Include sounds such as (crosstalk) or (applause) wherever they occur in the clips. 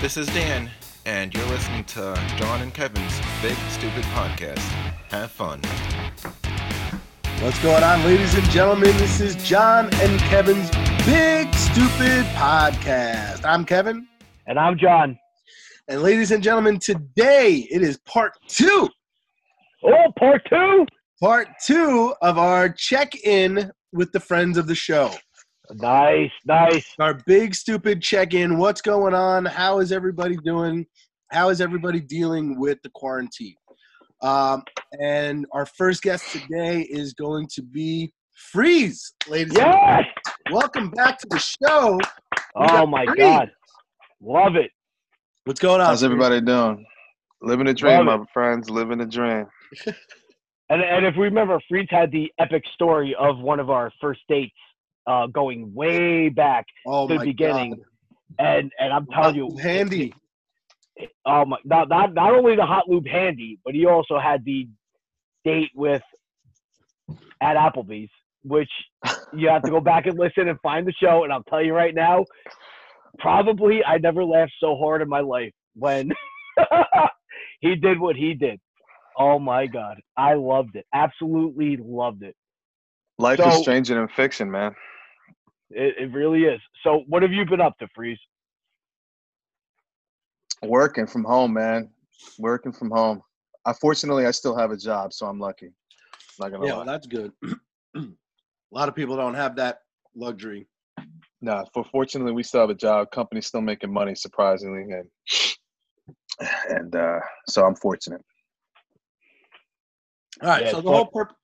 This is Dan, and you're listening to John and Kevin's Big Stupid Podcast. Have fun. What's going on, ladies and gentlemen? This is John and Kevin's Big Stupid Podcast. I'm Kevin. And I'm John. And ladies and gentlemen, today it is part two. Oh, part two? Part two of our check in with the friends of the show. Nice, nice. Our big stupid check in. What's going on? How is everybody doing? How is everybody dealing with the quarantine? Um, and our first guest today is going to be Freeze, ladies and Yes! gentlemen. Welcome back to the show. We Oh my Freeze. God. Love it. What's going on? How's Freeze? everybody doing? Living a dream, Love my friends. Living a dream. (laughs) And, and if we remember, Freeze had the epic story of one of our first dates uh, going way back. Oh the beginning. God. And and I'm telling you, handy. Oh my! Not not not only the hot lube handy, but he also had the date with at Applebee's, which you have to go back and listen and find the show. And I'll tell you right now, probably I never laughed so hard in my life when (laughs) he did what he did. Oh my God, I loved it. Absolutely loved it. Life So- is stranger than fiction, man. It, it really is. So, what have you been up to, Freeze? Working from home, man. Working from home. Unfortunately, I still have a job, so I'm lucky. Not gonna Yeah, lie. that's good. (clears throat) a lot of people don't have that luxury. No, for fortunately, we still have a job. Company's still making money, surprisingly, and and uh, so I'm fortunate. All right. Yeah, so the whole purp-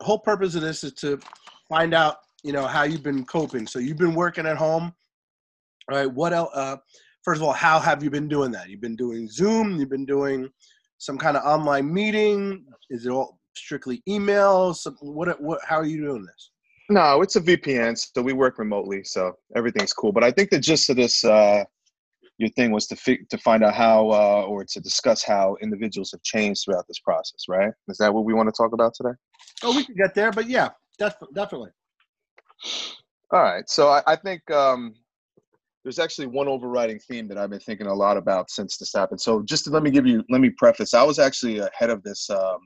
whole purpose of this is to find out, you know, how you've been coping. So you've been working at home. All right. What else? Uh, first of all, how have you been doing that? You've been doing Zoom. You've been doing some kind of online meeting. Is it all strictly email? Some, what? What? How are you doing this? No, it's a VPN, so we work remotely, so everything's cool. But I think the gist of this, uh, your thing was to fi- to find out how, uh, or to discuss how individuals have changed throughout this process, right? Is that what we want to talk about today? Oh, we can get there, but yeah, def- definitely. All right. So I, I think um, there's actually one overriding theme that I've been thinking a lot about since this happened. So just to let me give you, let me preface. I was actually ahead of this, um,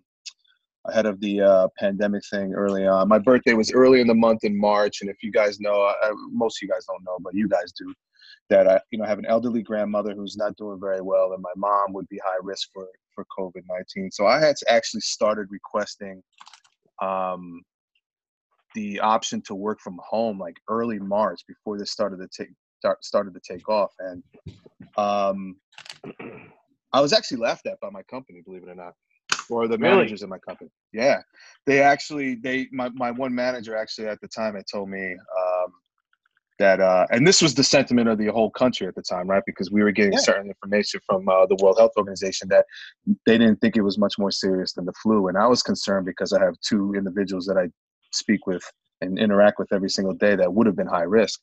ahead of the uh, pandemic thing early on. My birthday was early in the month in March, and if you guys know, uh, most of you guys don't know, but you guys do, that I, you know, have an elderly grandmother who's not doing very well, and my mom would be high risk for for COVID nineteen. So I had actually started requesting. Um, the option to work from home like early March before this started to take start, started to take off, and um, I was actually laughed at by my company, believe it or not, or the Really? managers in my company. Yeah, they actually they my my one manager actually at the time had told me um, that uh, and this was the sentiment of the whole country at the time, right? Because we were getting Yeah. certain information from uh, the World Health Organization that they didn't think it was much more serious than the flu, and I was concerned because I have two individuals that I speak with and interact with every single day that would have been high risk.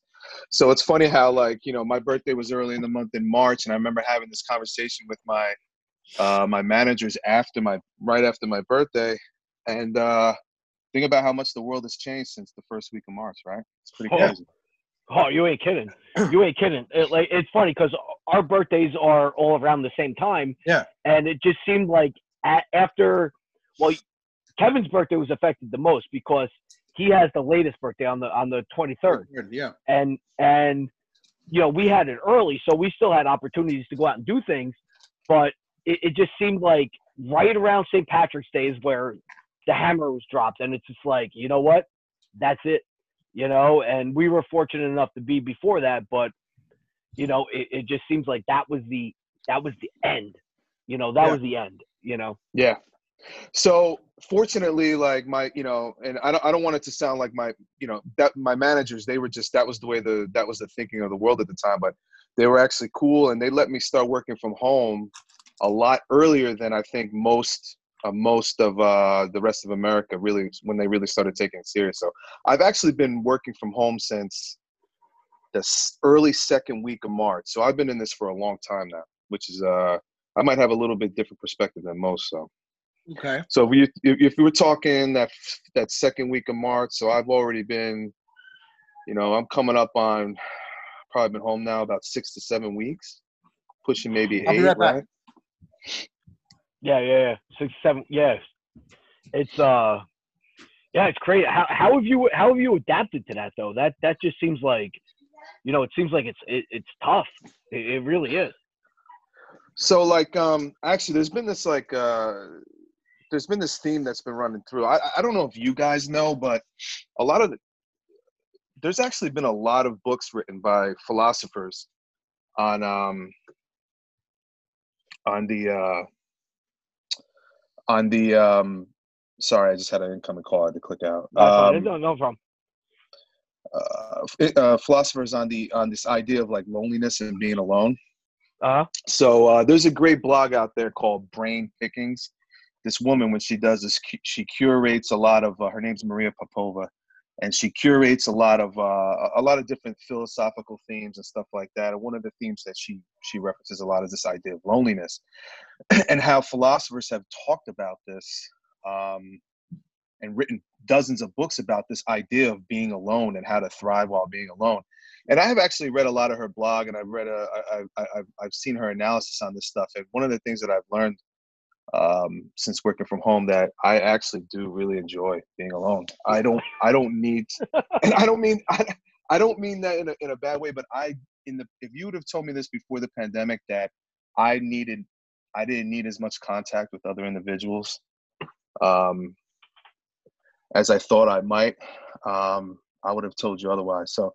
So it's funny how like you know my birthday was early in the month in March, and I remember having this conversation with my uh, my managers after my right after my birthday, and uh, think about how much the world has changed since the first week of March, right? It's pretty Oh. crazy. Oh, you ain't kidding. You ain't kidding. It, like it's funny because our birthdays are all around the same time. Yeah. And it just seemed like a after, well, Kevin's birthday was affected the most because he has the latest birthday on the on the 23rd, Yeah. and and you know we had it early, so we still had opportunities to go out and do things, but it, it just seemed like right around St. Patrick's Day is where the hammer was dropped, and it's just like you know what, that's it you know, and we were fortunate enough to be before that, but you know, it, it just seems like that was the that was the end. You know, that Yeah. was the end, you know. Yeah. So fortunately, like my, you know, and I don't, I don't want it to sound like my, you know, that my managers, they were just that was the way the that was the thinking of the world at the time, but they were actually cool and they let me start working from home a lot earlier than I think most uh, most of uh, the rest of America really when they really started taking it serious. So I've actually been working from home since the early second week of March. So I've been in this for a long time now, which is uh I might have a little bit different perspective than most. So Okay. so if we if, if we were talking that that second week of March, so I've already been, you know, I'm coming up on probably been home now about six to seven weeks. pushing maybe I'll eight, right back. right? Yeah, yeah, yeah. Six, seven. Yes, it's uh, yeah, it's crazy. How how have you how have you adapted to that though? That that just seems like, you know, it seems like it's it, it's tough. It, it really is. So like um actually there's been this like uh there's been this theme that's been running through. I I don't know if you guys know, but a lot of the there's actually been a lot of books written by philosophers on um on the uh on the um sorry, I just had an incoming call I had to click out. No, Um, no, no problem. uh, uh, philosophers on the on this idea of like loneliness and being alone. Uh huh. So uh, there's a great blog out there called Brain Pickings. This woman, when she does this, she curates a lot of. Uh, her name's Maria Popova, and she curates a lot of uh, a lot of different philosophical themes and stuff like that. And one of the themes that she she references a lot is this idea of loneliness, (clears throat) and how philosophers have talked about this um, and written dozens of books about this idea of being alone and how to thrive while being alone and I have actually read a lot of her blog, and I've read a, I, I, I've, I've seen her analysis on this stuff. And one of the things that I've learned um, since working from home that I actually do really enjoy being alone. I don't, I don't need, and I don't mean, I, I don't mean that in a, in a bad way, but I, in the, if you would have told me this before the pandemic that I needed, I didn't need as much contact with other individuals um, as I thought I might. Um, I would have told you otherwise. So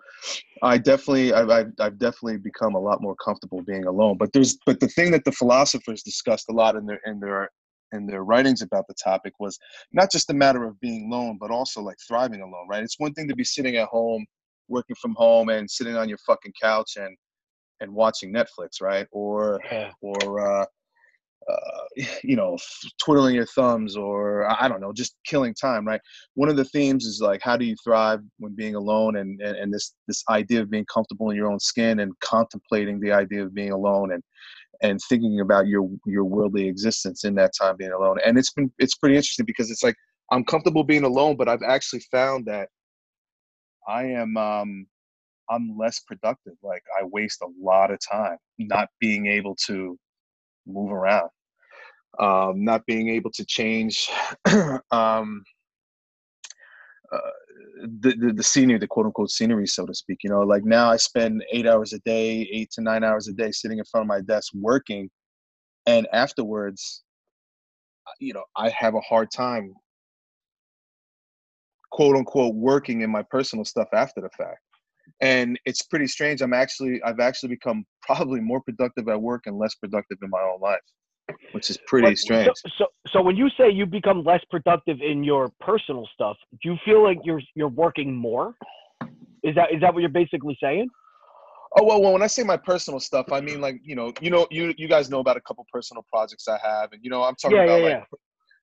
I definitely, I've, I've, I've definitely become a lot more comfortable being alone. But there's, but the thing that the philosophers discussed a lot in their, in their, in their writings about the topic was not just the matter of being alone, but also like thriving alone, right? It's one thing to be sitting at home, working from home, and sitting on your fucking couch and and watching Netflix, right? Or Yeah. or uh, uh, (laughs) you know, twiddling your thumbs, or I don't know, just killing time, right? One of the themes is like, how do you thrive when being alone, and and, and this this idea of being comfortable in your own skin and contemplating the idea of being alone and and thinking about your your worldly existence in that time being alone. And it's been it's pretty interesting because it's like I'm comfortable being alone, but I've actually found that I am um I'm less productive. Like I waste a lot of time not being able to move around, um, not being able to change (clears throat) um, uh, the, the the scenery, the quote unquote scenery, so to speak. You know, like now I spend eight hours a day, eight to nine hours a day, sitting in front of my desk working, and afterwards, you know, I have a hard time, quote unquote, working in my personal stuff after the fact and it's pretty strange i'm actually i've actually become (laughs) probably more productive at work and less productive in my own life which is pretty But- strange So, so, so when you say you become less productive in your personal stuff, do you feel like you're you're working more? Is that is that what you're basically saying? oh well, well when i say my personal stuff i mean like you know you know you you guys know about a couple personal projects i have and you know i'm talking Yeah, about yeah, like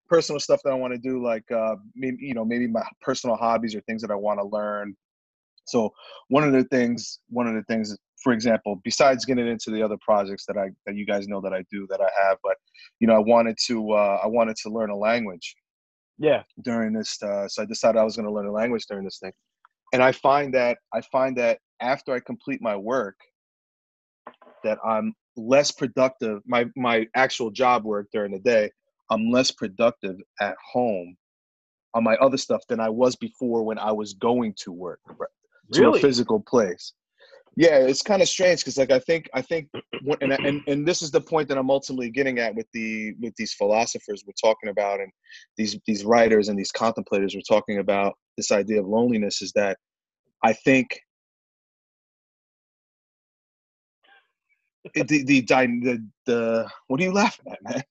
personal stuff that i want to do like uh maybe you know maybe my personal hobbies or things that i want to learn so one of the things one of the things for example besides getting into the other projects that i that you guys know that i do that i have but you know i wanted to uh i wanted to learn a language Yeah. during this uh, so i decided i was going to learn a language during this thing and i find that i find that after i complete my work that i'm less productive my my actual job work during the day i'm less productive at home on my other stuff than i was before when i was going to work right, to Really? a physical place yeah it's kind of strange because like i think i think what- and, and and this is the point that i'm ultimately getting at with the with these philosophers we're talking about and these these writers and these contemplators we're talking about this idea of loneliness is that i think it- the the the, the what are you laughing at man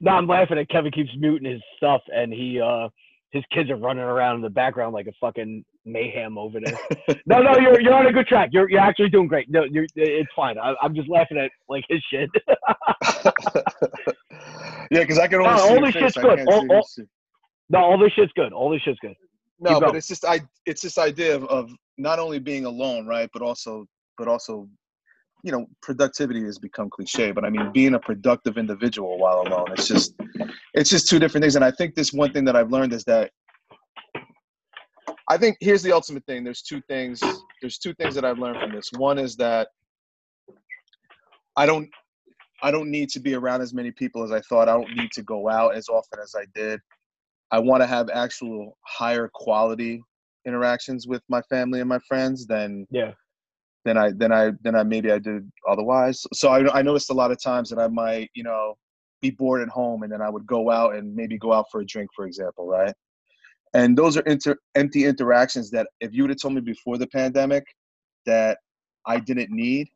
No, I'm laughing at Kevin keeps muting his stuff, and he uh his kids are running around in the background like a fucking mayhem over there. (laughs) no, no, you're you're on a good track. You're you're actually doing great. No, you're it's fine. I, I'm just laughing at like his shit. (laughs) yeah because i can only No, see all this shit's good. All- all- no, all this shit's good. All this shit's good. no but it's just i it's this idea of, of not only being alone right but also but also you know productivity has become cliche but i mean being a productive individual while alone it's just it's just two different things and i think this one thing that i've learned is that i think here's the ultimate thing there's two things there's two things that i've learned from this one is that i don't I don't need to be around as many people as I thought. I don't need to go out as often as I did. I want to have actual higher quality interactions with my family and my friends than Yeah. than I than I than I maybe I did otherwise. So I I noticed a lot of times that I might you know be bored at home and then I would go out and maybe go out for a drink, for example, right? And those are inter, empty interactions that if you would have told me before the pandemic that I didn't need,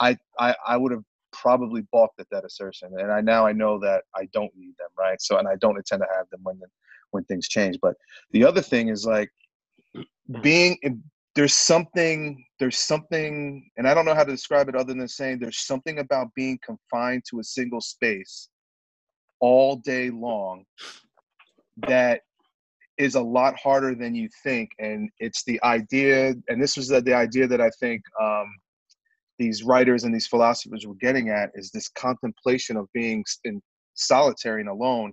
I I, I would have probably balked at that assertion. And I now I know that I don't need them, right? So and I don't intend to have them when when things change. But the other thing is like being there's something there's something and I don't know how to describe it other than saying there's something about being confined to a single space all day long that is a lot harder than you think and it's the idea and this was the, the idea that i think um, these writers and these philosophers were getting at is this contemplation of being in solitary and alone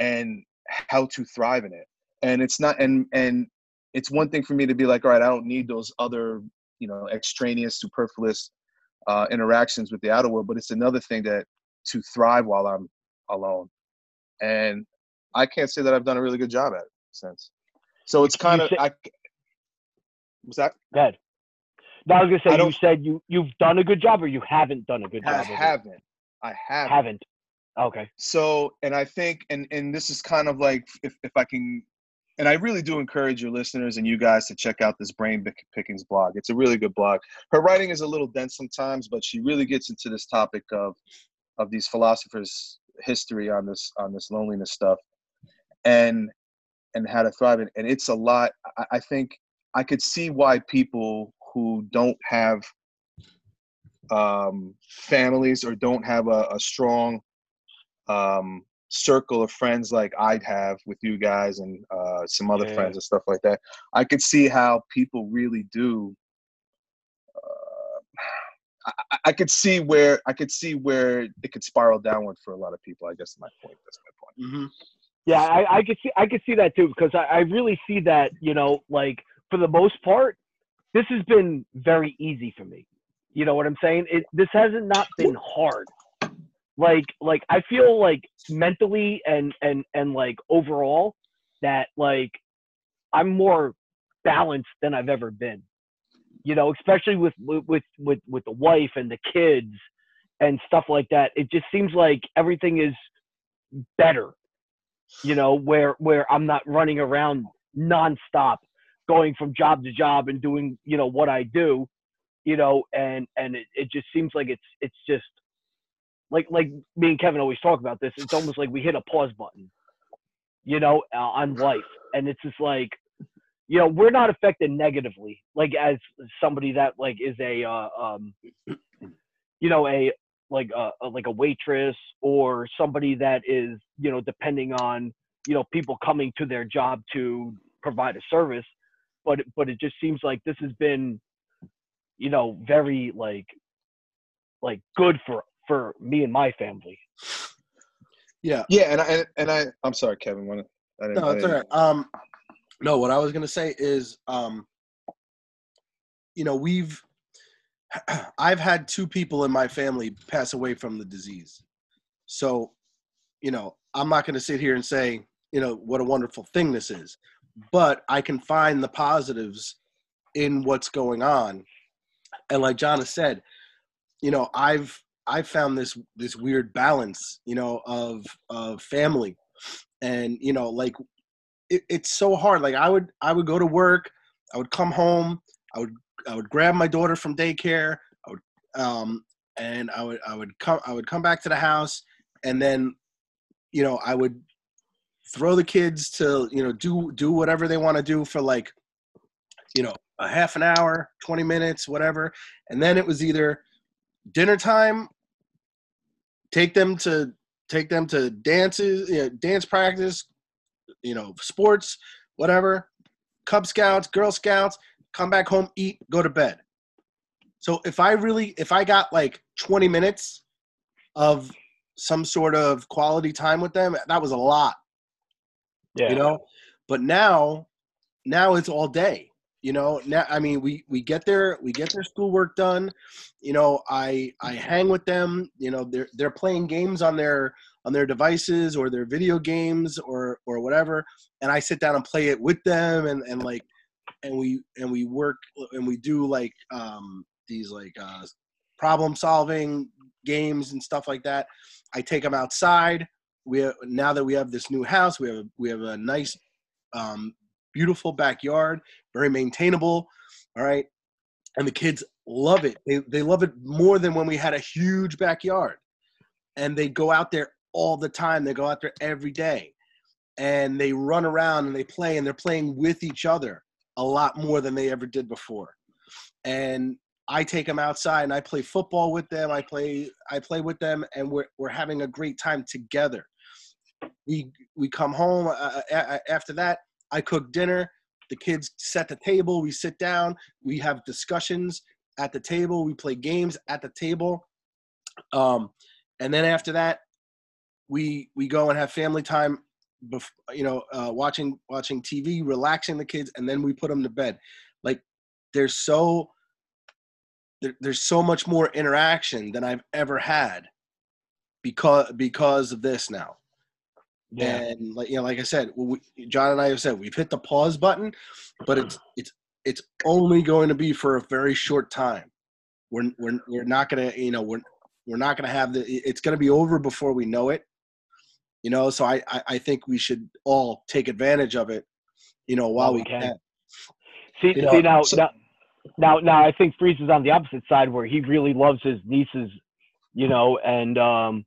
and how to thrive in it. And it's not and and it's one thing for me to be like all right i don't need those other you know extraneous superfluous uh, interactions with the outer world but it's another thing that to thrive while i'm alone. And I can't say that I've done a really good job at it since. So it's kind of I. Was that? Go ahead. No, I was gonna say you said you you've done a good job or you haven't done a good job. it? haven't. I haven't. Haven't. Okay. So, and I think, and and this is kind of like if if I can, and I really do encourage your listeners and you guys to check out this Brain Pickings blog. It's a really good blog. Her writing is a little dense sometimes, but she really gets into this topic of of these philosophers' history on this on this loneliness stuff, and and how to thrive. And, and it's a lot. I, I think I could see why people who don't have um, families or don't have a, a strong um, circle of friends like I'd have with you guys and uh, some other Yeah. friends and stuff like that. I could see how people really do. Uh, I, I- I could see where I could see where it could spiral downward for a lot of people. I guess my point. That's my point. Mm-hmm. Yeah, I, I could see I could see that too because I, I really see that you know like for the most part, this has been very easy for me. You know what I'm saying? It this hasn't not been hard. Like like I feel like mentally and and and like overall that like I'm more balanced than I've ever been. You know, especially with with with with the wife and the kids and stuff like that. It just seems like everything is better you know, where where I'm not running around nonstop, going from job to job and doing, you know, what I do, you know, and and it, it just seems like it's it's just like like me and Kevin always talk about this. It's almost like we hit a pause button, you know, uh, on life, and it's just like, you know, we're not affected negatively, like as somebody that like is a, uh, um, you know, a like a, a like a waitress or somebody that is you know depending on you know people coming to their job to provide a service but but it just seems like this has been you know very like like good for for me and my family Yeah. Yeah, and I and, and I I'm sorry, Kevin. When I didn't, No, it's all didn't- right. Um, no, what I was gonna say is, um, you know, we've, (clears throat) I've had two people in my family pass away from the disease, so, you know, I'm not gonna sit here and say, you know, what a wonderful thing this is, but I can find the positives in what's going on, and like John has said, you know, I've I've found this this weird balance, you know, of of family, and you know, like it, it's so hard. Like I would I would go to work, I would come home, I would I would grab my daughter from daycare, I would um and I would I would come I would come back to the house and then you know I would throw the kids to you know do do whatever they want to do for like you know a half an hour 20 minutes whatever and then it was either dinner time take them to take them to dances you know, dance practice you know sports whatever cub scouts girl scouts come back home eat go to bed. So if i really if i got like 20 minutes of some sort of quality time with them that was a lot. Yeah. you know? But now now it's all day You know, now I mean, we we get their we get their schoolwork done. You know, I I hang with them. You know, they're they're playing games on their on their devices or their video games or or whatever, and I sit down and play it with them and and like and we and we work and we do like um these like uh problem solving games and stuff like that. I take them outside. We have, now that we have this new house, we have a, we have a nice, um, beautiful backyard, very maintainable. All right, and the kids love it. They they love it more than when we had a huge backyard, and they go out there all the time. They go out there every day, and they run around and they play, and they're playing with each other a lot more than they ever did before. And I take them outside and I play football with them. I play I play with them, and we're we're having a great time together. We we come home uh, after that. I cook dinner. The kids set the table. We sit down. We have discussions at the table. We play games at the table. Um, and then after that, we we go and have family time. Bef- you know, uh, watching watching TV, relaxing the kids, and then we put them to bed. Like they're so there, there's so much more interaction than I've ever had because because of this now. Yeah. And like you know, like I said, we, John and I have said we've hit the pause button, but it's it's it's only going to be for a very short time. We're we're we're not gonna you know we're we're not gonna have the it's gonna be over before we know it. You know, so I I, I think we should all take advantage of it. You know, while we, we can. can. See, you know, see now, so, now now, now I think Freeze is on the opposite side where he really loves his nieces, you know, and um,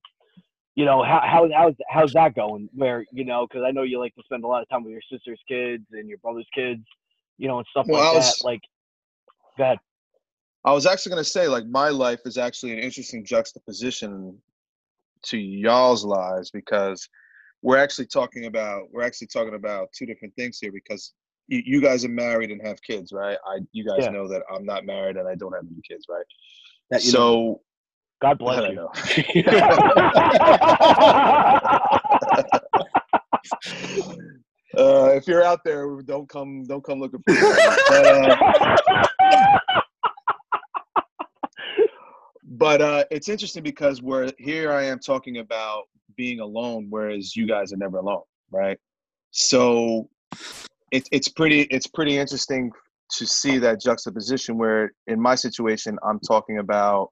you know how how how's how's that going? Where you know, because I know you like to spend a lot of time with your sister's kids and your brother's kids, you know, and stuff well, like was, that. Like, go ahead. I was actually going to say, like, my life is actually an interesting juxtaposition to y'all's lives because we're actually talking about we're actually talking about two different things here because you, you guys are married and have kids, right? I you guys yeah. know that I'm not married and I don't have any kids, right? That, so know, God bless (laughs) you. (laughs) (laughs) uh, if you're out there, don't come don't come looking for me. But, uh, but uh, it's interesting because we're here. I am talking about being alone, whereas you guys are never alone, right? So it, it's pretty it's pretty interesting to see that juxtaposition where in my situation i'm talking about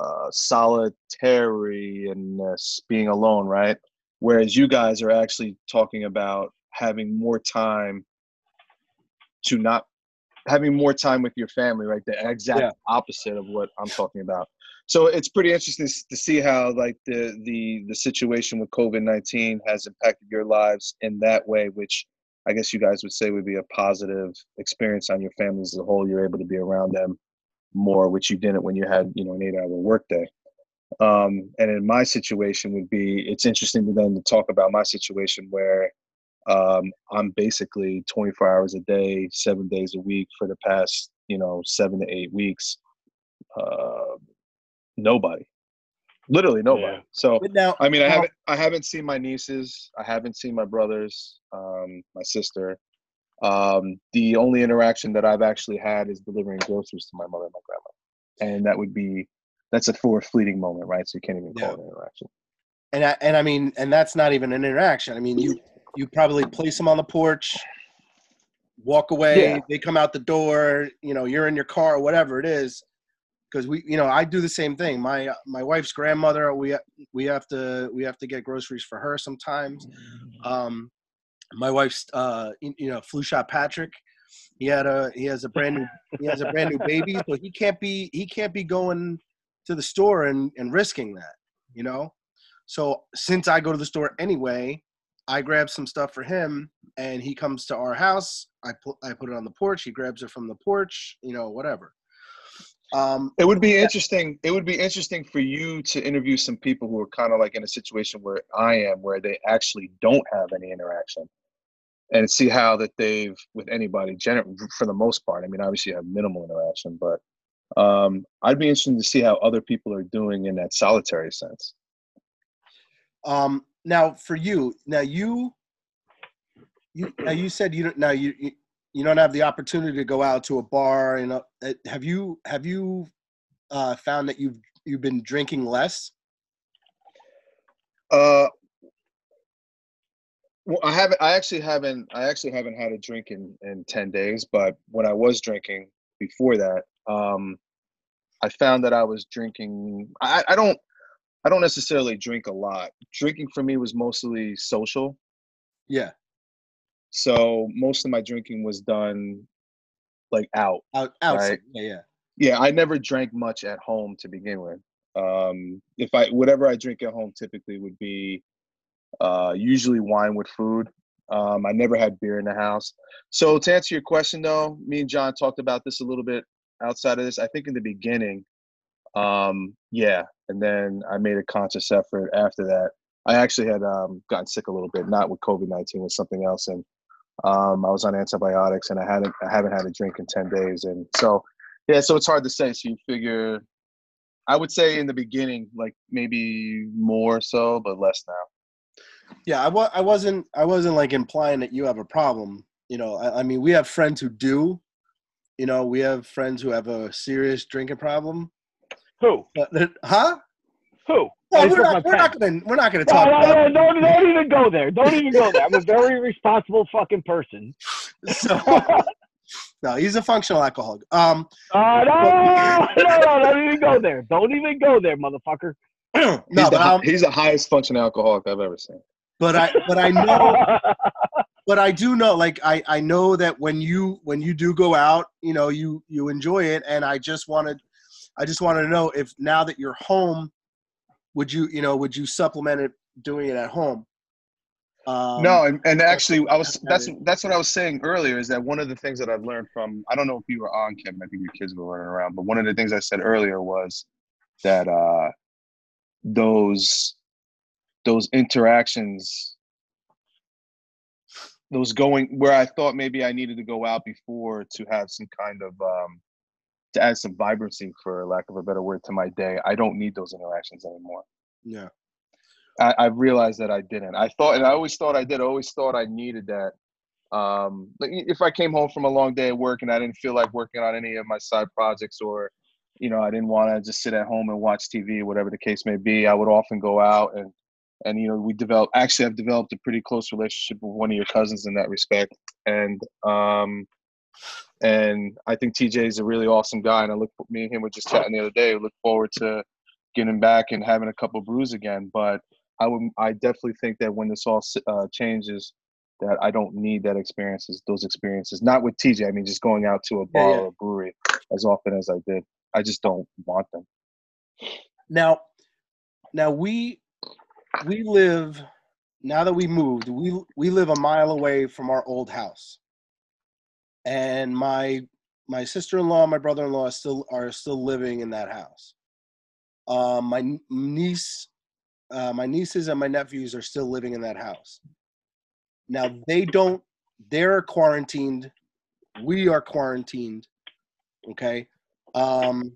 uh, solitary and being alone right whereas you guys are actually talking about having more time to not having more time with your family right the exact yeah. opposite of what i'm talking about so it's pretty interesting to see how like the the the situation with covid-19 has impacted your lives in that way which I guess you guys would say would be a positive experience on your families as a whole. You're able to be around them more, which you didn't when you had, you know, an eight hour workday. Um, and in my situation would be, it's interesting to then to talk about my situation where um, I'm basically 24 hours a day, seven days a week for the past, you know, seven to eight weeks. Uh, nobody, literally nobody. Yeah. So now, I mean, I haven't I haven't seen my nieces. I haven't seen my brothers, um, my sister. Um, the only interaction that I've actually had is delivering groceries to my mother and my grandma, and that would be that's a for a fleeting moment, right? So you can't even call yeah. it an interaction. And I, and I mean, and that's not even an interaction. I mean, you you probably place them on the porch, walk away, yeah. they come out the door. You know, you're in your car, or whatever it is. Because we you know i do the same thing. My my wife's grandmother we we have to we have to get groceries for her sometimes. Um my wife's uh you know flu shot patrick. He had a he has a brand new he has a brand new baby so he can't be he can't be going to the store and and risking that you know? So since i go to the store anyway i grab some stuff for him and he comes to our house i put i put it on the porch he grabs it from the porch you know whatever um, it would be interesting. It would be interesting for you to interview some people who are kind of like in a situation where I am, where they actually don't have any interaction, and see how that they've with anybody. for the most part, I mean, obviously you have minimal interaction, but um, I'd be interested to see how other people are doing in that solitary sense. Um, now, for you, now you, you, now you said you don't. Now you, you you don't have the opportunity to go out to a bar. You know, uh, have you have you uh, found that you've you've been drinking less? Uh, well, I haven't. I actually haven't. I actually haven't had a drink in in ten days. But when I was drinking before that, um, I found that I was drinking. I, I don't. I don't necessarily drink a lot. Drinking for me was mostly social. Yeah, So most of my drinking was done like out. out outside. Right. Yeah, yeah. Yeah, I never drank much at home to begin with. Um, if I whatever I drink at home typically would be uh, usually wine with food. Um, I never had beer in the house. So to answer your question though, me and John talked about this a little bit outside of this. I think in the beginning, um, yeah, and then I made a conscious effort after that. I actually had um, gotten sick a little bit, not with COVID nineteen, with something else, and um, I was on antibiotics, and I hadn't I haven't had a drink in ten days, and so yeah, so it's hard to say. So you figure, I would say in the beginning, like maybe more so, but less now. Yeah, I, wa- I wasn't I wasn't like implying that you have a problem. You know, I, I mean, we have friends who do. You know, we have friends who have a serious drinking problem. Who? But huh? Who? Well, we're not, we're not gonna we're not gonna talk no, about. no, don't, don't even go there. Don't even go there. I'm a very (laughs) responsible fucking person. So, (laughs) no, he's a functional alcoholic. Um, Uh, no, no, no, don't even go there. Don't even go there, motherfucker. (clears throat) no, He's, the, um, he's the highest functioning alcoholic I've ever seen. but I but I know (laughs) but I do know like I I know that when you when you do go out, you know, you you enjoy it and I just wanted I just wanted to know if now that you're home would you you know would you supplement it doing it at home? Um, no, and, and actually, I was that's that's what I was saying earlier. Is that one of the things that I've learned from I don't know if you were on Kevin. I think your kids were running around, but one of the things I said earlier was that uh, those those interactions, those going where I thought maybe I needed to go out before to have some kind of um, to add some vibrancy, for lack of a better word, to my day. I don't need those interactions anymore. Yeah. I, I realized that I didn't. I thought, and I always thought I did. I always thought I needed that. Um, like if I came home from a long day of work and I didn't feel like working on any of my side projects, or you know, I didn't want to just sit at home and watch TV, whatever the case may be, I would often go out and and you know, we developed. Actually, I've developed a pretty close relationship with one of your cousins in that respect, and um, and I think TJ is a really awesome guy. And I look, me and him were just chatting the other day. Look forward to getting back and having a couple brews again. But I would, I definitely think that when this all uh, changes, that I don't need that experiences, those experiences. Not with TJ. I mean, just going out to a bar yeah. or a brewery as often as I did. I just don't want them. Now, now we we live now that we moved. We we live a mile away from our old house, and my my sister in law, and my brother in law, still are still living in that house. Um, my niece, uh, my nieces, and my nephews are still living in that house. Now they don't. They're quarantined. We are quarantined. Okay. Um,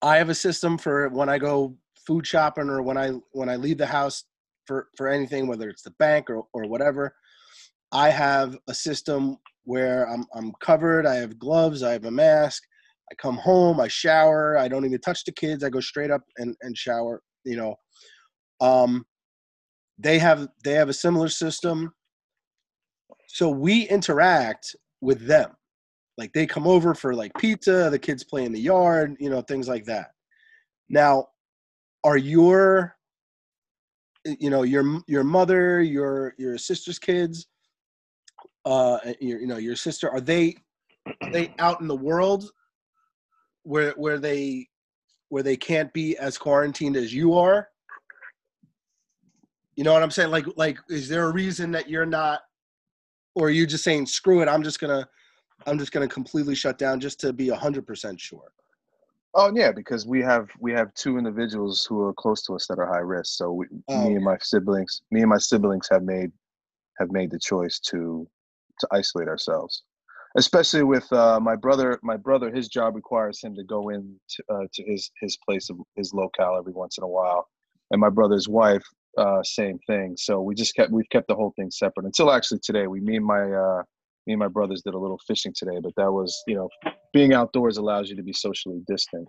I have a system for when I go food shopping or when I when I leave the house for for anything, whether it's the bank or or whatever. I have a system where I'm I'm covered. I have gloves. I have a mask. I come home. I shower. I don't even touch the kids. I go straight up and and shower. You know, um, they have they have a similar system. So we interact with them like they come over for like pizza the kids play in the yard you know things like that now are your you know your your mother your your sister's kids uh your, you know your sister are they are they out in the world where where they where they can't be as quarantined as you are? You know what i'm saying? Like like is there a reason that you're not or are you just saying screw it i'm just gonna i'm just gonna completely shut down just to be 100% sure Oh yeah, because we have we have two individuals who are close to us that are high risk. So we, Oh, me and my siblings, me and my siblings have made have made the choice to to isolate ourselves. Especially with uh, my brother, my brother, his job requires him to go in to, uh, to his his place of his locale every once in a while, and my brother's wife, uh, same thing. So we just kept we've kept the whole thing separate until actually today. We me and my uh, me and my brothers did a little fishing today, but that was, you know, being outdoors allows you to be socially distant.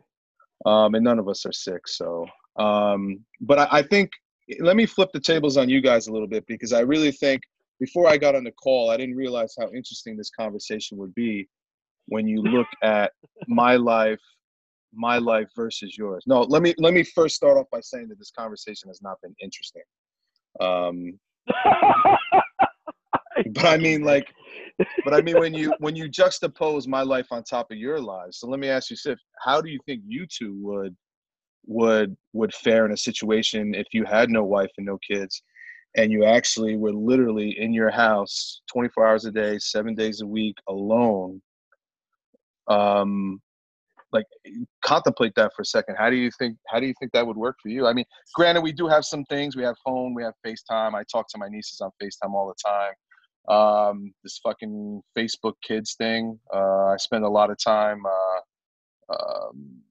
Um, and none of us are sick. So, um, but I, I think, let me flip the tables on you guys a little bit because I really think before I got on the call, I didn't realize how interesting this conversation would be when you look (laughs) at my life, my life versus yours. No, let me let me first start off by saying that this conversation has not been interesting. Um, (laughs) but I mean, like, but I mean, when you when you juxtapose my life on top of your lives, so let me ask you, Sif, how do you think you two would would would fare in a situation if you had no wife and no kids, and you actually were literally in your house 24 hours a day, seven days a week, alone? Um, like contemplate that for a second. How do you think how do you think that would work for you? I mean, granted, we do have some things. We have phone, we have FaceTime. I talk to my nieces on FaceTime all the time um, this fucking Facebook Kids thing. Uh, I spend a lot of time uh, um,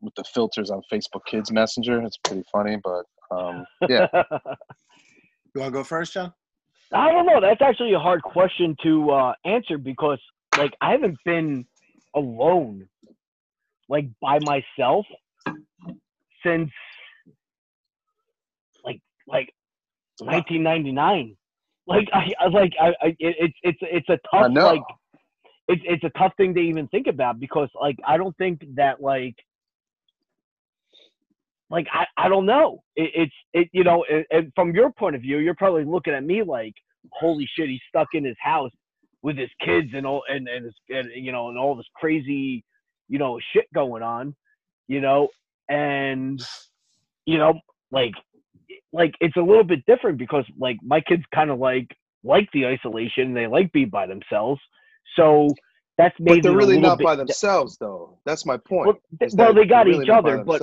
with the filters on Facebook Kids Messenger. It's pretty funny, but um, yeah. (laughs) You want to go first, John? I don't know. That's actually a hard question to uh, answer because, like, I haven't been alone, like, by myself since, like, like 1999 like I, I like I, I it's it's it's a tough like it's it's a tough thing to even think about because like I don't think that like like I, I don't know it, it's it you know and from your point of view you're probably looking at me like holy shit he's stuck in his house with his kids and all and and, his, and you know and all this crazy you know shit going on you know and you know like like it's a little bit different because like my kids kind of like like the isolation. They like being by themselves. So that's. But they're really not by themselves, though. That's my point. Well, well they got really each other, but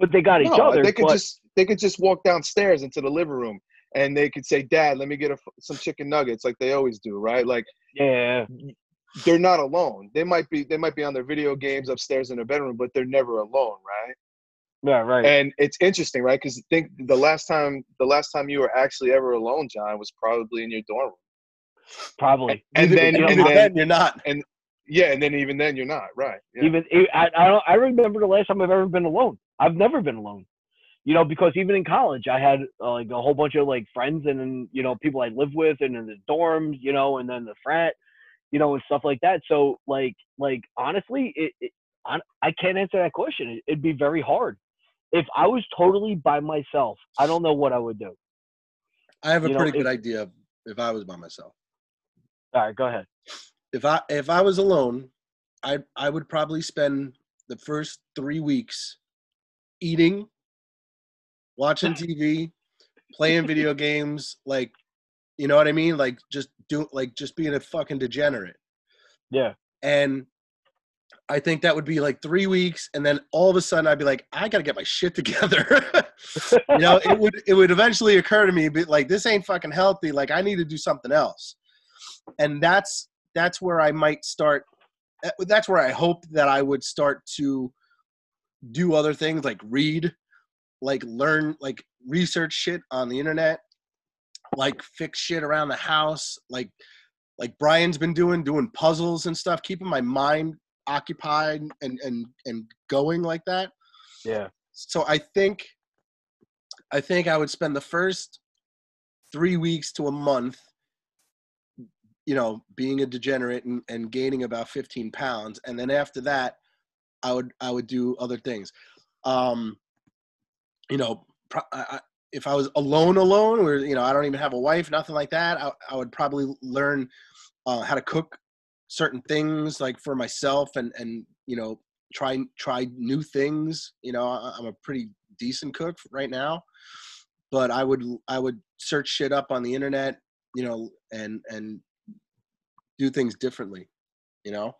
but they got each no, other. They could but, just they could just walk downstairs into the living room and they could say, "Dad, let me get a, some chicken nuggets," like they always do, right? Like yeah. They're not alone. They might be they might be on their video games upstairs in their bedroom, but they're never alone, right? Yeah, right. And it's interesting, right? Because think the last time the last time you were actually ever alone, John, was probably in your dorm room. Probably. And, and then, and then, then you're not. And yeah, and then even then you're not, right? Yeah. Even I, I don't. I remember the last time I've ever been alone. I've never been alone. You know, because even in college, I had uh, like a whole bunch of like friends and then you know people I lived with and in the dorms, you know, and then the frat, you know, and stuff like that. So like like honestly, it, it I can't answer that question. It'd be very hard if I was totally by myself, I don't know what I would do. I have a you pretty know, good if, idea if I was by myself. All right, go ahead. If I if I was alone, I I would probably spend the first three weeks eating, watching TV, playing video (laughs) games, like you know what I mean? Like just do like just being a fucking degenerate. Yeah. And I think that would be like three weeks, and then all of a sudden I'd be like, I gotta get my shit together. (laughs) you know, it would it would eventually occur to me, but like this ain't fucking healthy. Like I need to do something else, and that's that's where I might start. That's where I hope that I would start to do other things like read, like learn, like research shit on the internet, like fix shit around the house, like like Brian's been doing, doing puzzles and stuff, keeping my mind occupied and and and going like that. Yeah. So I think I think I would spend the first 3 weeks to a month you know being a degenerate and, and gaining about 15 pounds and then after that I would I would do other things. Um you know I, if I was alone, alone, or you know, I don't even have a wife, nothing like that, I, I would probably learn uh, how to cook certain things like for myself and and you know try try new things you know i'm a pretty decent cook right now but i would i would search shit up on the internet you know and and do things differently you know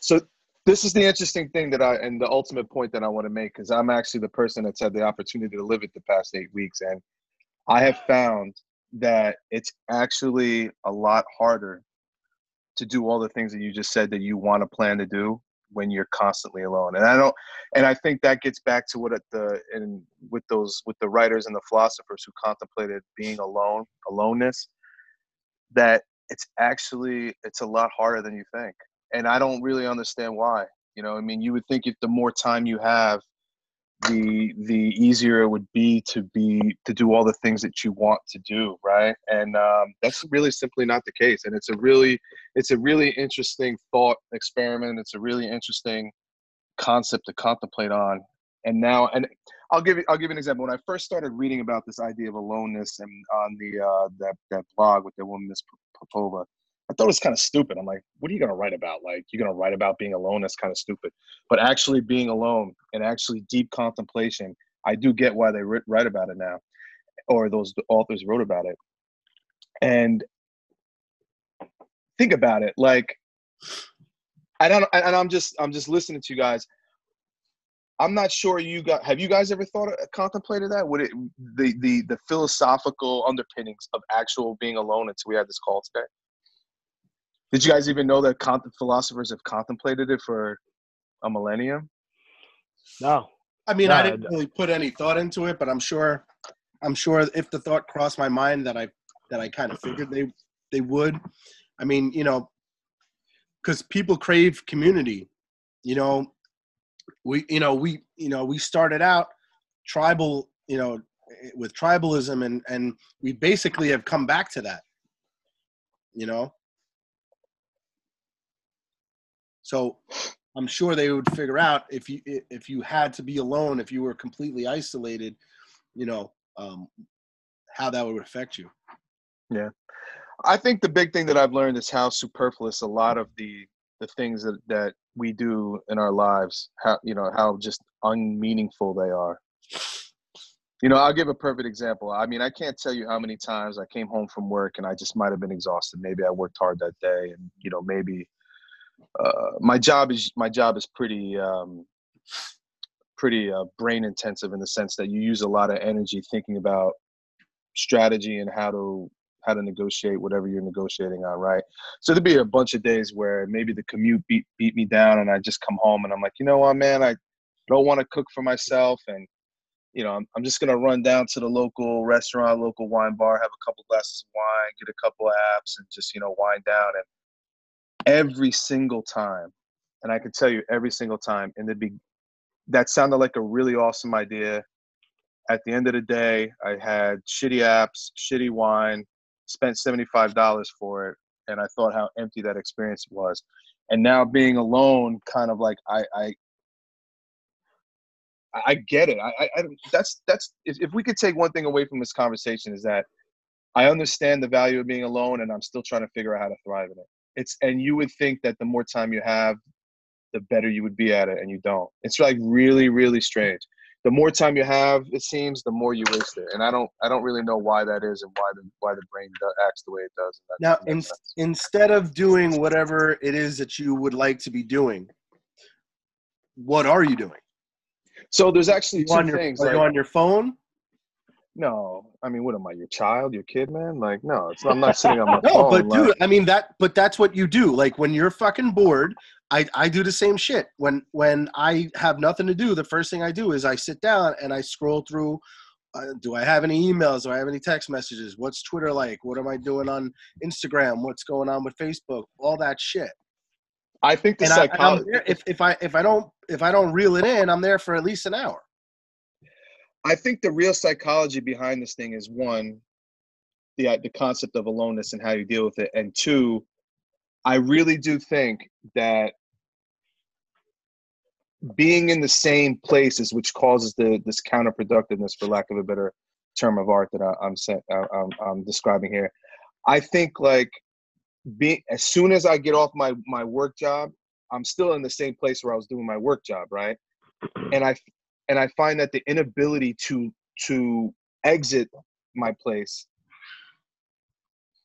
so this is the interesting thing that i and the ultimate point that i want to make because i'm actually the person that's had the opportunity to live it the past eight weeks and i have found that it's actually a lot harder to do all the things that you just said that you want to plan to do when you're constantly alone. And i don't and i think that gets back to what the and with those with the writers and the philosophers who contemplated being alone aloneness that it's actually it's a lot harder than you think and i don't really understand why you know i mean you would think if the more time you have the the easier it would be to be to do all the things that you want to do right? And um, that's really simply not the case and it's a really it's a really interesting thought experiment it's a really interesting concept to contemplate on and now and i'll give you i'll give you an example. When i first started reading about this idea of aloneness and on the uh that that blog with the woman miss popova I thought it was kind of stupid. I'm like, what are you going to write about? Like, you're going to write about being alone? That's kind of stupid. But actually being alone and actually deep contemplation, I do get why they write write about it now, or those authors wrote about it. And think about it, like, I don't, and I'm just, I'm just listening to you guys. I'm not sure you got. Have you guys ever thought, of, contemplated that? Would it the the the philosophical underpinnings of actual being alone until we had this call today? Did you guys even know that philosophers have contemplated it for a millennium? No. I mean, no, I didn't really put any thought into it, but I'm sure, I'm sure if the thought crossed my mind that I that I kind of figured they they would. I mean, you know, because people crave community. You know, we you know we you know we started out tribal you know with tribalism and and we basically have come back to that. You know, So I'm sure they would figure out if you if you had to be alone, if you were completely isolated, you know, um, how that would affect you. Yeah, I think the big thing that I've learned is how superfluous a lot of the the things that that we do in our lives, how you know how just unmeaningful they are. You know, I'll give a perfect example. I mean, I can't tell you how many times I came home from work and I just might have been exhausted. Maybe I worked hard that day, and you know, maybe uh, my job is my job is pretty um, pretty uh, brain intensive in the sense that you use a lot of energy thinking about strategy and how to how to negotiate whatever you're negotiating on, right? So there'd be a bunch of days where maybe the commute beat beat me down, and I just come home and I'm like, you know what, man, I don't want to cook for myself, and you know, I'm, I'm just gonna run down to the local restaurant, local wine bar, have a couple glasses of wine, get a couple apps, and just you know wind down. And every single time, and I can tell you every single time, in the be that sounded like a really awesome idea. At the end of the day, I had shitty apps, shitty wine, spent $75 for it, and I thought how empty that experience was. And now being alone, kind of like I, I I get it. I, I that's that's if, if we could take one thing away from this conversation is that I understand the value of being alone, and I'm still trying to figure out how to thrive in it it's and you would think that the more time you have the better you would be at it and you don't. It's like really really strange. The more time you have it seems the more you waste it and i don't i don't really know why that is and why the why the brain acts the way it does now in, instead of doing whatever it is that you would like to be doing what are you doing? So there's actually two on your, things are like, you on your phone no, I mean, what am I, your child, your kid, man? Like, no, it's I'm not (laughs) sitting on my no, phone. No, but like, dude, I mean that, but that's what you do. Like when you're fucking bored, I I do the same shit. When when I have nothing to do, the first thing I do is I sit down and I scroll through. Uh, do I have any emails? Do I have any text messages? What's Twitter like? What am I doing on Instagram? What's going on with Facebook? All that shit. I think the and psychology. I, if if I if I don't if I don't reel it in, I'm there for at least an hour. I think the real psychology behind this thing is one, the uh, the concept of aloneness and how you deal with it, and two, I really do think that being in the same places, which causes the this counterproductiveness, for lack of a better term of art that I, am I'm, I'm I'm describing here. I think like being as soon as I get off my my work job, I'm still in the same place where I was doing my work job, right? And I and I find that the inability to to exit my place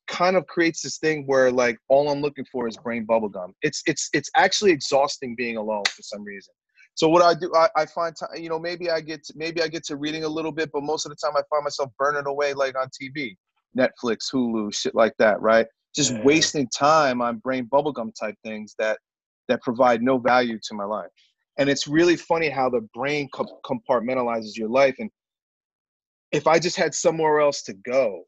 kind of creates this thing where like all I'm looking for is brain bubblegum. It's it's it's actually exhausting being alone for some reason. So what I do, I, I find time, you know, maybe I get to, maybe I get to reading a little bit, but most of the time I find myself burning away like on TV, Netflix, Hulu, shit like that, right? Just yeah. wasting time on brain bubblegum type things that that provide no value to my life and it's really funny how the brain compartmentalizes your life and if i just had somewhere else to go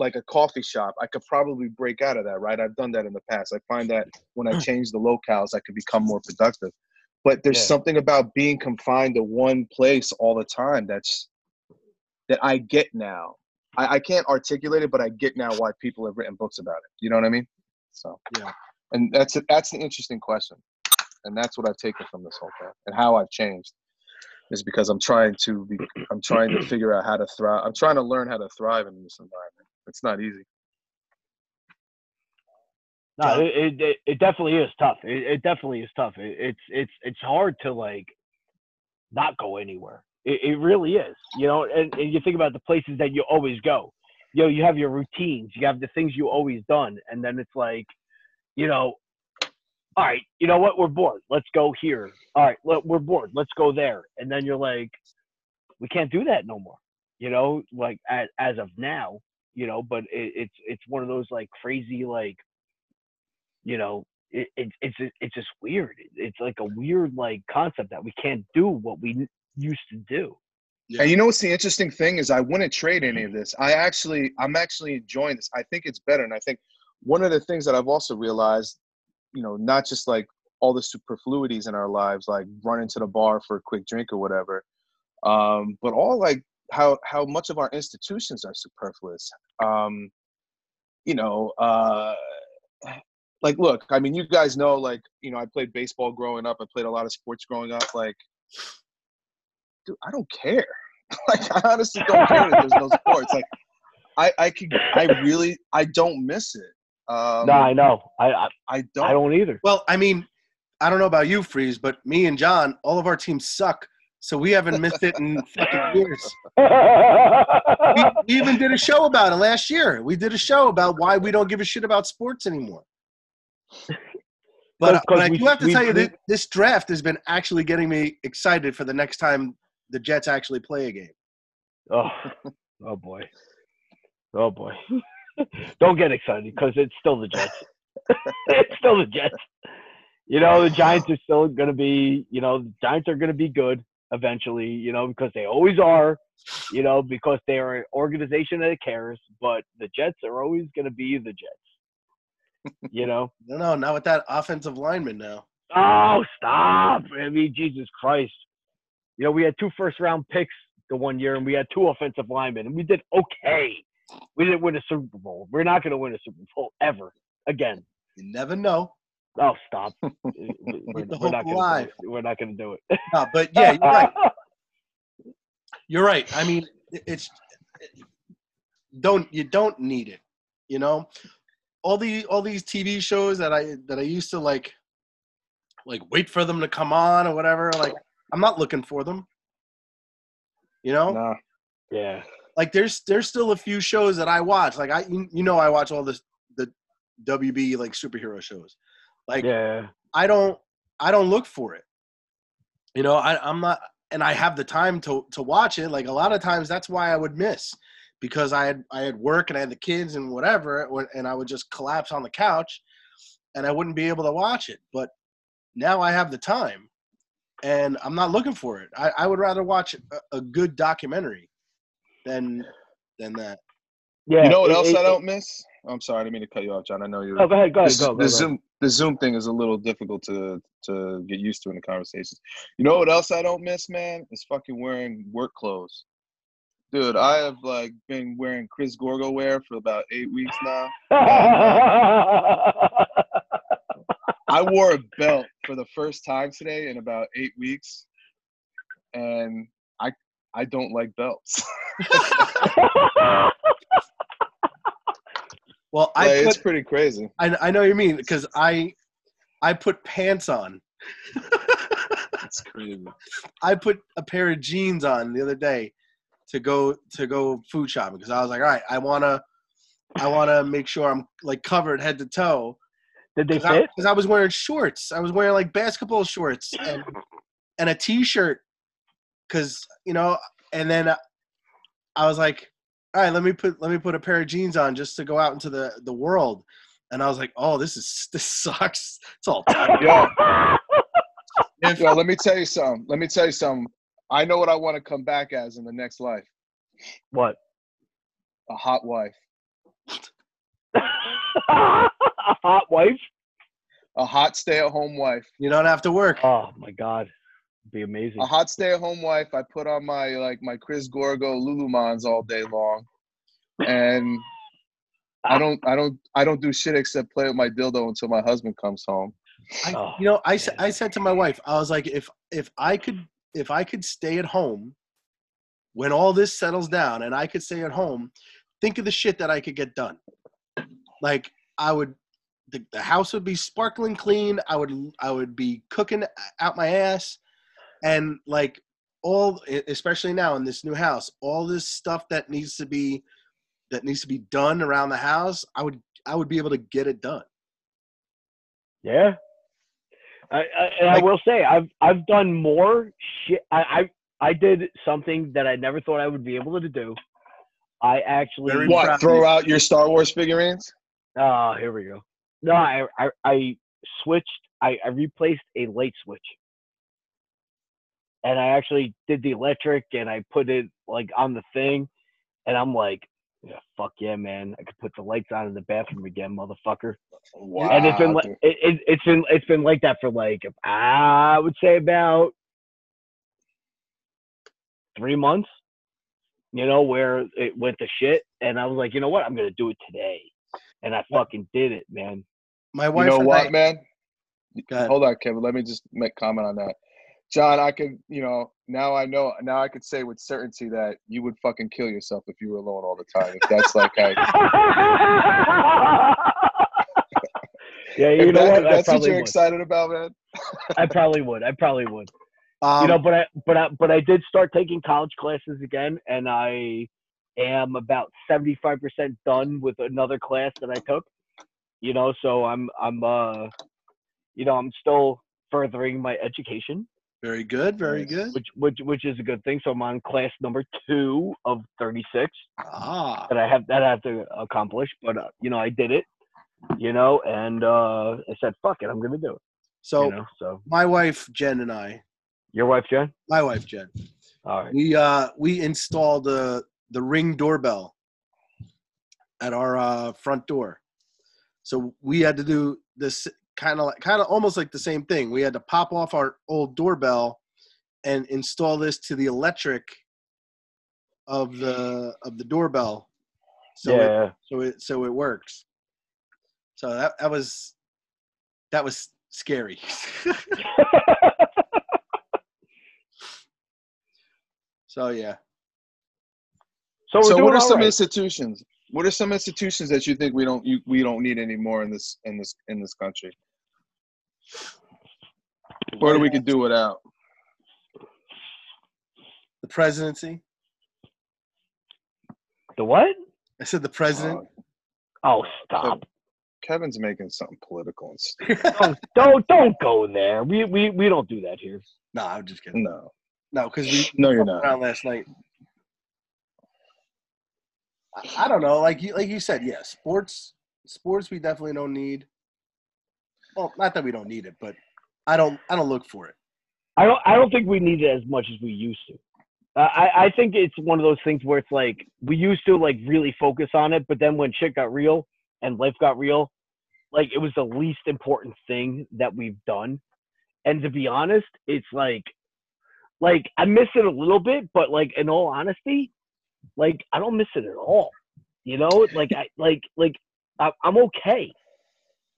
like a coffee shop, I could probably break out of that, right? I've done that in the past. I find that when I hmm. change the locales, I could become more productive. But there's Yeah. something about being confined to one place all the time that's that I get now. I, I can't articulate it, but I get now why people have written books about it. You know what I mean? So Yeah. and that's that's an interesting question, and that's what I've taken from this whole thing and how I've changed is because I'm trying to be I'm trying to (clears throat) figure out how to thrive. I'm trying to learn how to thrive in this environment. It's not easy. No, it, it it definitely is tough. It, it definitely is tough. It, it's it's it's hard to like not go anywhere. It, it really is. You know, and, and you think about the places that you always go. You know, you have your routines. You have the things you always done, and then it's like, you know, all right, you know what? We're bored. Let's go here. All right, let, we're bored. Let's go there. And then you're like, we can't do that no more. You know, like as, as of now, you know. But it, it's it's one of those like crazy like you know it, it, it's it's just weird it's like a weird like concept that we can't do what we used to do Yeah. And you know what's the interesting thing is I wouldn't trade any of mm-hmm. this. I actually I'm actually enjoying this. I think it's better, and I think one of the things that I've also realized, you know, not just like all the superfluities in our lives, like running to the bar for a quick drink or whatever, um, but all like how how much of our institutions are superfluous. Um, you know, uh, like look, I mean, you guys know, like you know, I played baseball growing up. I played a lot of sports growing up. Like, dude, I don't care. (laughs) like, I honestly don't care that there's no (laughs) sports. Like, I I could I really I don't miss it. Um, no i know I, I I don't. i don't either Well, I mean, I don't know about you, Freeze, but me and John, all of our teams suck. So we haven't missed it in (laughs) fucking years. We, we even did a show about it last year. We did a show about why we don't give a shit about sports anymore. But, but I do have to we- tell you that this draft has been actually getting me excited for the next time the Jets actually play a game. oh oh boy oh boy don't get excited because it's still the jets (laughs) it's still the jets you know the giants are still going to be you know the giants are going to be good eventually you know because they always are you know because they are an organization that cares but the jets are always going to be the jets you know (laughs) No, no, not with that offensive lineman now. Oh, stop. I mean, Jesus Christ. You know, we had two first round picks the one year and we had two offensive linemen and we did okay. We didn't win a Super Bowl. We're not going to win a Super Bowl ever again. You never know. Oh, stop. (laughs) We- we're, we're not gonna do it. We're not going to do it. No, but yeah, you're right. (laughs) You're right. I mean, it's don't you don't need it. You know, all the all these TV shows that I that I used to like, like wait for them to come on or whatever. Like, I'm not looking for them. You know, yeah. Like there's there's still a few shows that I watch. Like I you, know I watch all this the WB like superhero shows. Like Yeah. I don't I don't look for it. You know, I, I'm not and I have the time to to watch it. Like a lot of times that's why I would miss because I had I had work and I had the kids and whatever and I would just collapse on the couch and I wouldn't be able to watch it. But now I have the time and I'm not looking for it. I, I would rather watch a, a good documentary than than that. Yeah. You know what it- else it- I don't miss? I'm sorry, I didn't mean to cut you off, John. I know you're. Oh, go ahead. Go ahead. the, Go, go, the go. Zoom the Zoom thing is a little difficult to to get used to in the conversations. You know what else I don't miss, man? Is fucking wearing work clothes. Dude, I have like been wearing Chris Gorgo wear for about eight weeks now. (laughs) I wore a belt for the first time today in about eight weeks, and I I don't like belts. (laughs) Well, Like, I it's pretty crazy. I I know what you mean because I I put pants on. It's crazy. I put a pair of jeans on the other day to go to go food shopping because I was like, all right, I wanna I wanna make sure I'm like covered head to toe Did they because I, I was wearing shorts. I was wearing like basketball shorts and and a t-shirt because you know. And then I was like, all right, let me put let me put a pair of jeans on just to go out into the the world. And I was like, oh, this is (laughs) this sucks. It's all tight. Yo, If- yo, let me tell you something. Let me tell you something. I know what I want to come back as in the next life. what? A hot wife. (laughs) a hot wife. A hot stay-at-home wife. You don't have to work. Oh my god, It'd be amazing. A hot stay-at-home wife. I put on my like my Chris Gorgo Lulumans all day long, and I don't I don't I don't do shit except play with my dildo until my husband comes home. I, Oh, you know, I, sa- I said to my wife, I was like, if if I could if I could stay at home when all this settles down and I could stay at home, think of the shit that I could get done. Like I would, the, the house would be sparkling clean. I would I would be cooking out my ass, and like all, especially now in this new house, all this stuff that needs to be that needs to be done around the house, I would I would be able to get it done. Yeah. I, I, and I will say I've I've done more shit. I, I I did something that I never thought I would be able to do. I actually What? Throw out your Star Wars figurines? Ah, here we go. No, I I, I switched. I, I replaced a light switch, and I actually did the electric, and I put it like on the thing, and I'm like, yeah, fuck yeah, man! I could put the lights on in the bathroom again, motherfucker. Wow. and it's been like it, it, it's been it's been like that for like I would say about three months. You know where it went to shit, and I was like, you know what, I'm gonna do it today, and I fucking did it, man. My You wife. know what, I- man? Hold on, Kevin. Let me just make comment on that. John, I could, you know, now I know, now I could say with certainty that you would fucking kill yourself if you were alone all the time. If that's like, how, (laughs) yeah, you if know that- what? if that's what you're would. excited about, man. I probably would. I probably would. Um, you know, but I but I but I did start taking college classes again, and I am about seventy five percent done with another class that I took. You know, so I'm I'm uh, you know, I'm still furthering my education, very good, very good. which which which is a good thing. So I'm on class number two of thirty six Ah, that I have that I have to accomplish. But uh, you know, I did it. You know, and uh, I said, "Fuck it, I'm gonna do it." so you know, so my wife Jen and I, your wife, Jen. my wife Jen, All right. we uh we installed the the ring doorbell at our uh, front door. So we had to do this kind of like kind of almost like the same thing. We had to pop off our old doorbell and install this to the electric of the of the doorbell. So it, so it so it works. So that that was that was scary. (laughs) so yeah. so So, what are some right. institutions? What are some institutions that you think we don't you, we don't need anymore in this in this in this country, or that we could do without? The presidency. The what? I said the president. Uh, oh, stop! Kevin's making something political and (laughs) stuff. don't, oh, don't don't go there. We we we don't do that here. no, I'm just kidding. No, No, because we no, you're not. around last night. I, I don't know. Like you, like you said, yeah, sports, sports, we definitely don't need. Well, not that we don't need it, but I don't, I don't look for it. I don't I don't think we need it as much as we used to. Uh, I I think it's one of those things where it's like we used to like really focus on it, but then when shit got real and life got real, like it was the least important thing that we've done. And to be honest, it's like like I miss it a little bit, but like in all honesty, like I don't miss it at all. You know, like I like like I, I'm okay.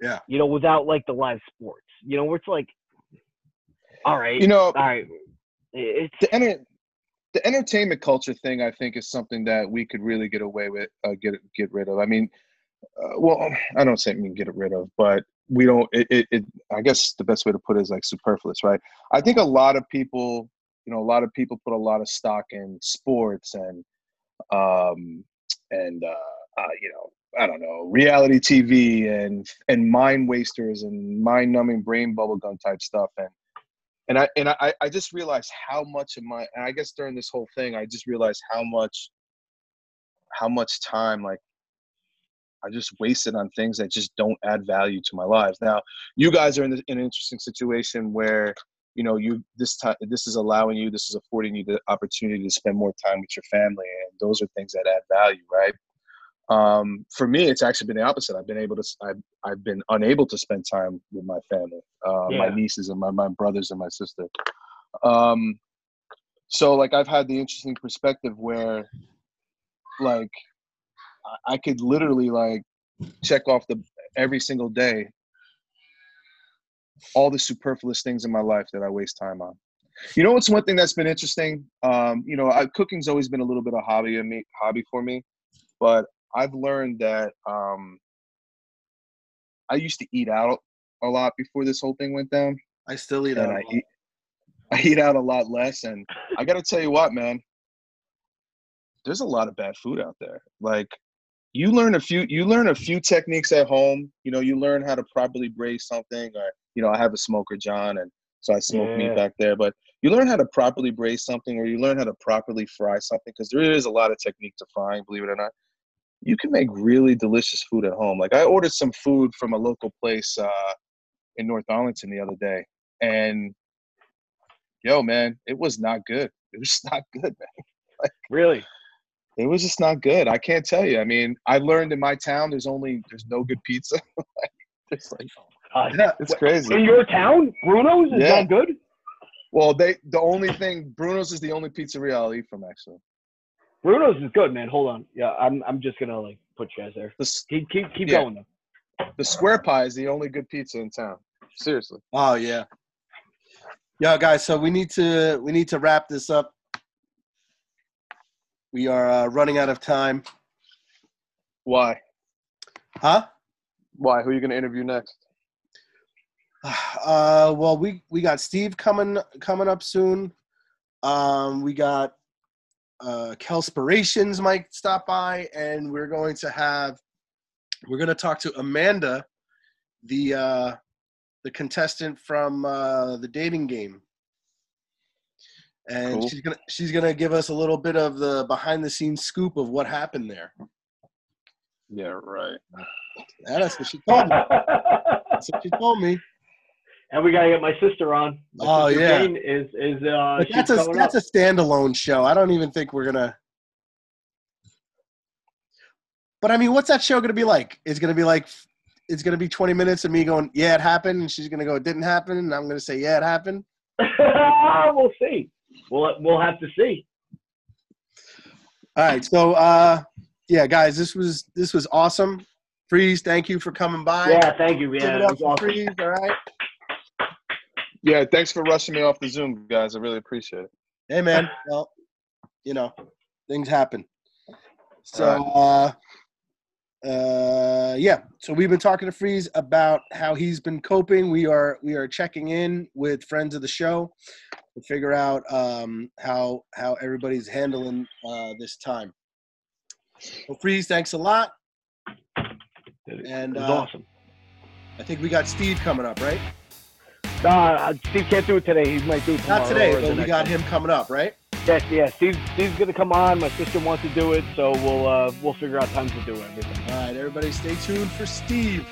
Yeah. You know, without like the live sports. You know, where it's like, all right, You know, all right, it's the enter- the entertainment culture thing, I think, is something that we could really get away with, uh, get get rid of. I mean, uh, well, I don't say I mean get it rid of, but we don't. It, it, it, I guess the best way to put it is like superfluous, right? I think a lot of people, you know, a lot of people put a lot of stock in sports and, um, and uh, uh, you know, I don't know, reality TV and and mind wasters and mind numbing brain bubblegum type stuff and and I and I, I just realized how much of my and I guess during this whole thing I just realized how much how much time like I just wasted on things that just don't add value to my lives. Now you guys are in, in an interesting situation where you know you this time this is allowing you this is affording you the opportunity to spend more time with your family and those are things that add value, right? Um, for me, it's actually been the opposite. I've been able to, I've, I've been unable to spend time with my family, uh, my nieces and my, my brothers and my sister. Um, so like I've had the interesting perspective where, like, I- could literally like check off the every single day all the superfluous things in my life that I waste time on. You know what's one thing that's been interesting? Um, you know, I, cooking's always been a little bit of hobby of me, hobby for me, but I've learned that um, I used to eat out a lot before this whole thing went down, I still eat and out. I eat, I eat out a lot less. And I got to tell you what, man, there's a lot of bad food out there. Like you learn a few, you learn a few techniques at home. You know, you learn how to properly braise something, or you know, I have a smoker, John, and so I smoke Yeah. meat back there. But you learn how to properly braise something, or you learn how to properly fry something, because there is a lot of technique to frying. Believe it or not, you can make really delicious food at home. Like I ordered some food from a local place uh, in North Arlington the other day, and yo, man, it was not good. It was (laughs) not good, man. (laughs) Really? It was just not good. I can't tell you. I mean, I learned in my town there's only there's no good pizza. it's (laughs) like Uh, Yeah. it's crazy. in your town, Bruno's is Yeah. that good? Well, they the only thing Bruno's is the only pizzeria I'll eat from actually. Bruno's is good, man. Hold on. Yeah, I'm I'm just gonna like put you guys there. The Keep keep keep Yeah. going though. the square pie is the only good pizza in town. Seriously. Oh yeah. Yeah, guys. So we need to we need to wrap this up. We are uh, running out of time. Why? Huh? Why? Who are you gonna interview next? (sighs) Uh, well, we we got Steve coming coming up soon. Um, we got uh, Kelspirations might stop by, and we're going to have we're going to talk to Amanda, the uh, the contestant from uh, the dating game, and Cool. she's gonna she's gonna give us a little bit of the behind the scenes scoop of what happened there. Yeah, right. That's what she told me. That's what she told me. And we gotta get my sister on. My Oh, sister yeah. Jane is is uh But that's a that's up. a standalone show. I don't even think we're gonna. But I mean, what's that show gonna be like? It's gonna be like, it's gonna be twenty minutes of me going, "Yeah, it happened," and she's gonna go, "It didn't happen," and I'm gonna say, "Yeah, it happened." (laughs) we'll see. We'll we'll have to see. All right, so uh, yeah, guys, this was this was awesome. Freeze, thank you for coming by. Yeah, thank you. Yeah, it it up was awesome. Freeze. All right. Yeah, thanks for rushing me off the Zoom, guys. I really appreciate it. Hey, man. Well, you know, things happen. So, uh, uh, yeah. So we've been talking to Freeze about how he's been coping. We are we are checking in with friends of the show to figure out um, how how everybody's handling uh, this time. Well, Freeze, thanks a lot. And it was uh, awesome. I think we got Steve coming up, right? Nah, Steve can't do it today. He might do it tomorrow. Not today, but we got one. him coming up, right? Yes, yeah. Steve, Steve's gonna come on. My sister wants to do it, so we'll uh, we'll figure out times to do everything. All right, everybody, stay tuned for Steve.